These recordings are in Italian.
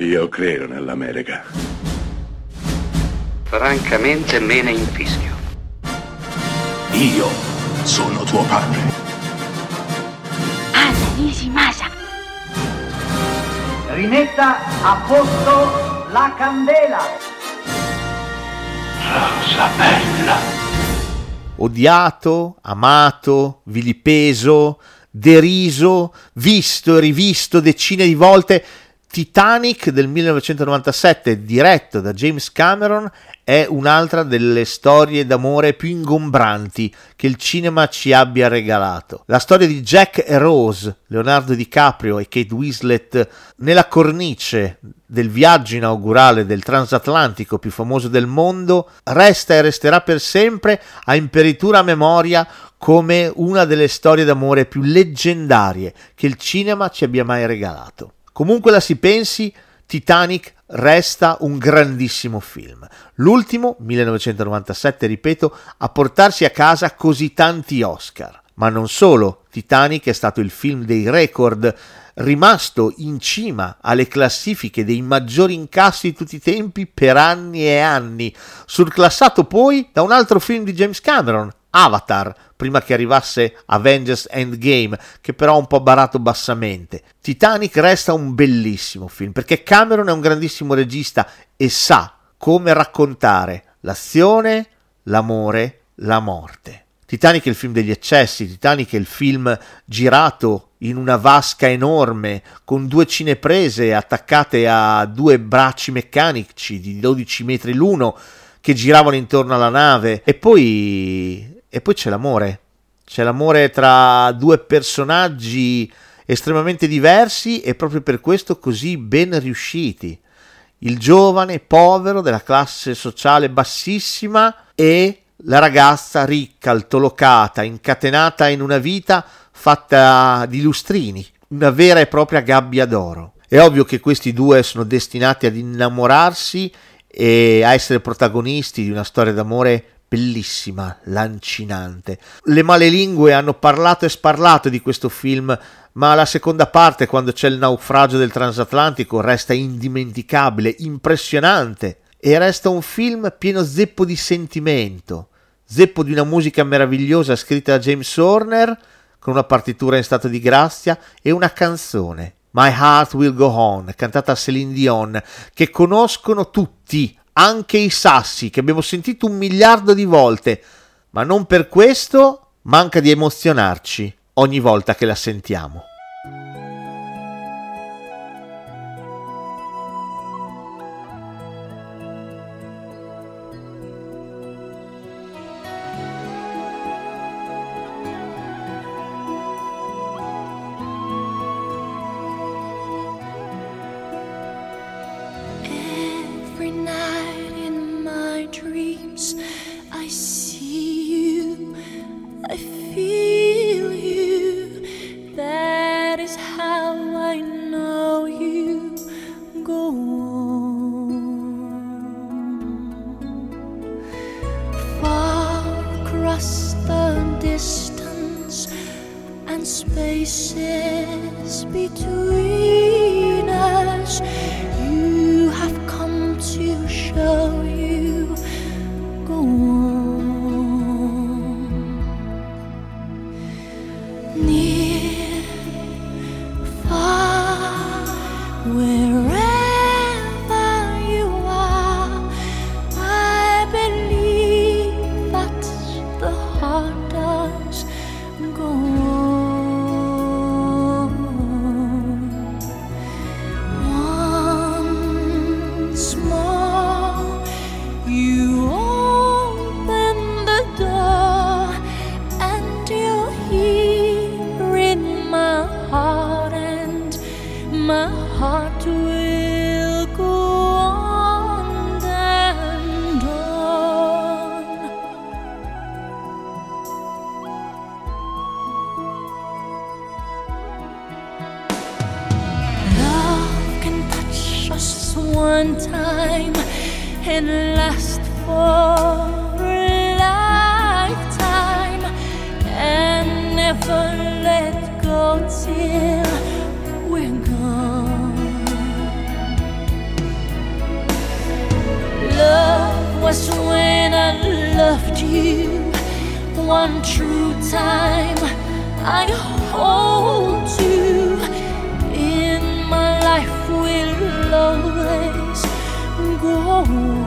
Io credo nell'America. Francamente me ne infischio. Io sono tuo padre. Anna Nishimasa. Rimetta a posto la candela. Rosa bella. Odiato, amato, vilipeso, deriso, visto e rivisto decine di volte, Titanic del 1997, diretto da James Cameron, è un'altra delle storie d'amore più ingombranti che il cinema ci abbia regalato. La storia di Jack e Rose, Leonardo DiCaprio e Kate Winslet nella cornice del viaggio inaugurale del transatlantico più famoso del mondo, resta e resterà per sempre a imperitura memoria come una delle storie d'amore più leggendarie che il cinema ci abbia mai regalato. Comunque la si pensi, Titanic resta un grandissimo film. L'ultimo, 1997, ripeto, a portarsi a casa così tanti Oscar. Ma non solo, Titanic è stato il film dei record, rimasto in cima alle classifiche dei maggiori incassi di tutti i tempi per anni e anni, surclassato poi da un altro film di James Cameron, Avatar, prima che arrivasse Avengers Endgame, che però ha un po' barato bassamente. Titanic resta un bellissimo film, perché Cameron è un grandissimo regista e sa come raccontare l'azione, l'amore, la morte. Titanic è il film degli eccessi, Titanic è il film girato in una vasca enorme, con due cineprese attaccate a due bracci meccanici di 12 metri l'uno che giravano intorno alla nave e poi e poi c'è l'amore. C'è l'amore tra due personaggi estremamente diversi e proprio per questo così ben riusciti. Il giovane povero della classe sociale bassissima e la ragazza ricca, altolocata, incatenata in una vita fatta di lustrini, una vera e propria gabbia d'oro. È ovvio che questi due sono destinati ad innamorarsi e a essere protagonisti di una storia d'amore bellissima, lancinante. Le malelingue hanno parlato e sparlato di questo film, ma la seconda parte, quando c'è il naufragio del transatlantico, resta indimenticabile, impressionante e resta un film pieno zeppo di sentimento, zeppo di una musica meravigliosa scritta da James Horner con una partitura in stato di grazia e una canzone My Heart Will Go On, cantata da Celine Dion, che conoscono tutti, anche i sassi che abbiamo sentito un miliardo di volte, ma non per questo manca di emozionarci ogni volta che la sentiamo. Spaces between one time and last for a lifetime and never let go till we're gone. Love was when I loved you one true time. I hold you. In my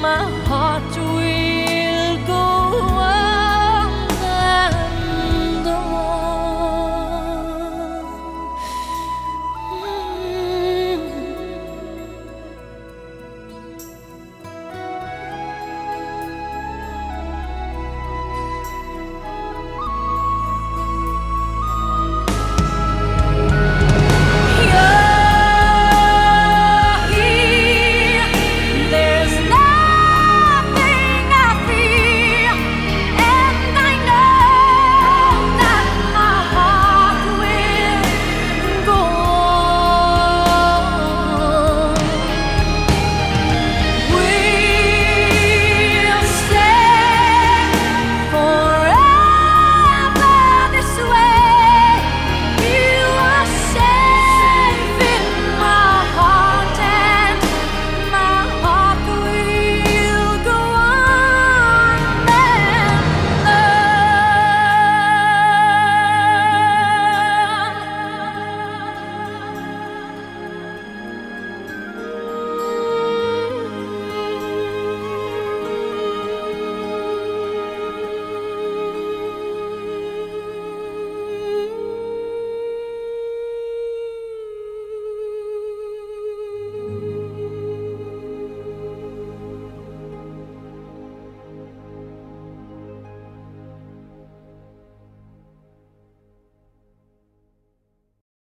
my